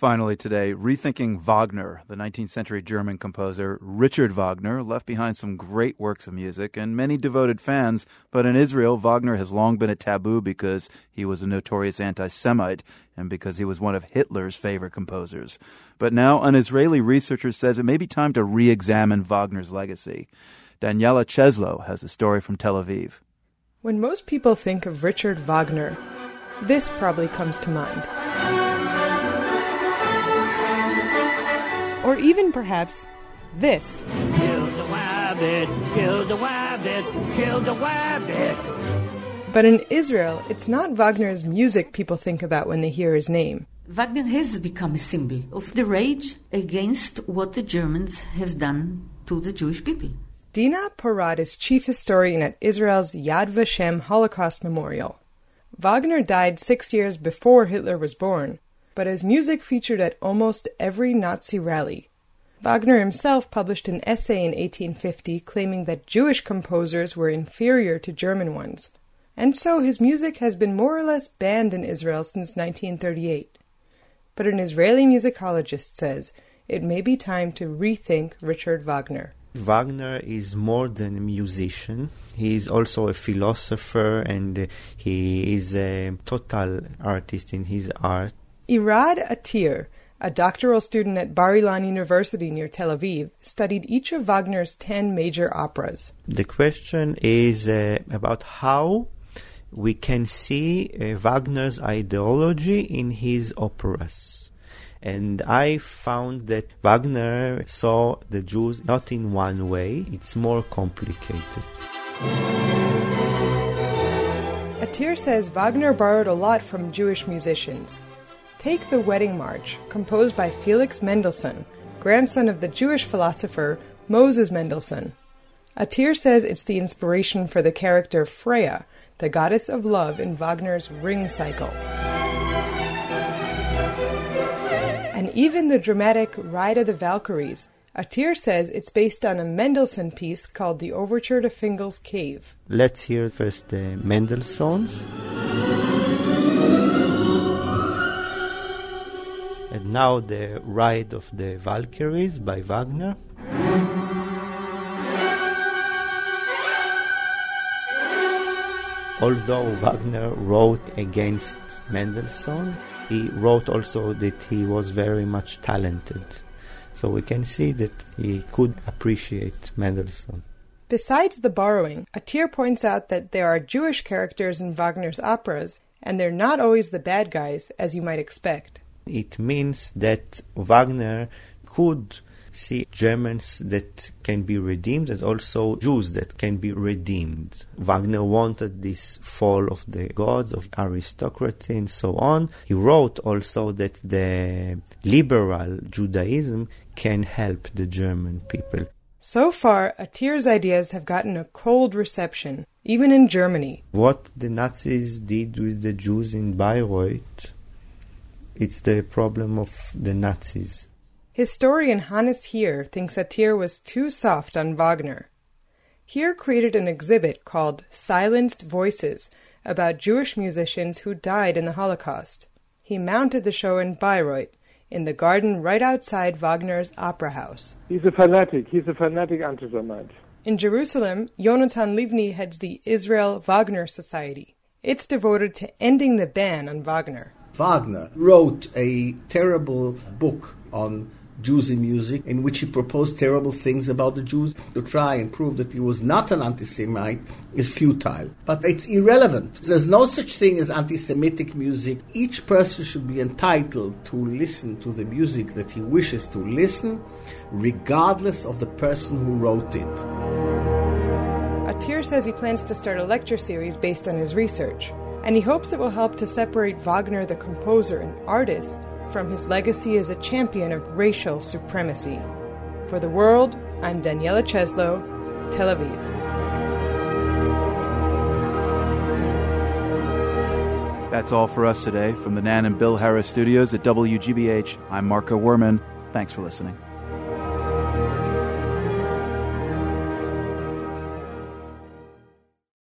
Finally, today, rethinking Wagner, the 19th century German composer Richard Wagner left behind some great works of music and many devoted fans. But in Israel, Wagner has long been a taboo because he was a notorious anti Semite and because he was one of Hitler's favorite composers. But now, an Israeli researcher says it may be time to re examine Wagner's legacy. Daniella Cheslow has a story from Tel Aviv. When most people think of Richard Wagner, this probably comes to mind. Even perhaps this. Kill the kill the kill the. But in Israel, it's not Wagner's music people think about when they hear his name. Wagner has become a symbol of the rage against what the Germans have done to the Jewish people. Dina Porat is chief historian at Israel's Yad Vashem Holocaust Memorial. Wagner died six years before Hitler was born, but his music featured at almost every Nazi rally. Wagner himself published an essay in 1850 claiming that Jewish composers were inferior to German ones, and so his music has been more or less banned in Israel since 1938. But an Israeli musicologist says it may be time to rethink Richard Wagner. Wagner is more than a musician. He is also a philosopher and he is a total artist in his art. Irad Atir, a doctoral student at Bar Ilan University near Tel Aviv, studied each of Wagner's ten major operas. The question is uh, about how we can see uh, Wagner's ideology in his operas. And I found that Wagner saw the Jews not in one way, it's more complicated. Atir says Wagner borrowed a lot from Jewish musicians. Take the Wedding March, composed by Felix Mendelssohn, grandson of the Jewish philosopher Moses Mendelssohn. Atir says it's the inspiration for the character Freya, the goddess of love in Wagner's Ring Cycle. And even the dramatic Ride of the Valkyries, Atir says it's based on a Mendelssohn piece called The Overture to Fingal's Cave. Let's hear first the Mendelssohns. Now the Ride of the Valkyries by Wagner. Although Wagner wrote against Mendelssohn, he wrote also that he was very much talented. So we can see that he could appreciate Mendelssohn. Besides the borrowing, Atir points out that there are Jewish characters in Wagner's operas, and they're not always the bad guys, as you might expect. It means that Wagner could see Germans that can be redeemed and also Jews that can be redeemed. Wagner wanted this fall of the gods, of aristocracy, and so on. He wrote also that the liberal Judaism can help the German people. So far, Atir's ideas have gotten a cold reception, even in Germany. What the Nazis did with the Jews in Bayreuth it's the problem of the Nazis. Historian Hannes Heer thinks Atir was too soft on Wagner. Heer created an exhibit called Silenced Voices about Jewish musicians who died in the Holocaust. He mounted the show in Bayreuth, in the garden right outside Wagner's opera house. He's a fanatic. He's a fanatic anti-Semite. In Jerusalem, Yonatan Livni heads the Israel Wagner Society. It's devoted to ending the ban on Wagner. Wagner wrote a terrible book on Jews in music, in which he proposed terrible things about the Jews. To try and prove that he was not an anti Semite is futile. But it's irrelevant. There's no such thing as anti Semitic music. Each person should be entitled to listen to the music that he wishes to listen, regardless of the person who wrote it. Atir says he plans to start a lecture series based on his research and he hopes it will help to separate Wagner, the composer and artist, from his legacy as a champion of racial supremacy. For the world, I'm Daniella Cheslow, Tel Aviv. That's all for us today from the Nan and Bill Harris studios at WGBH. I'm Marco Werman. Thanks for listening.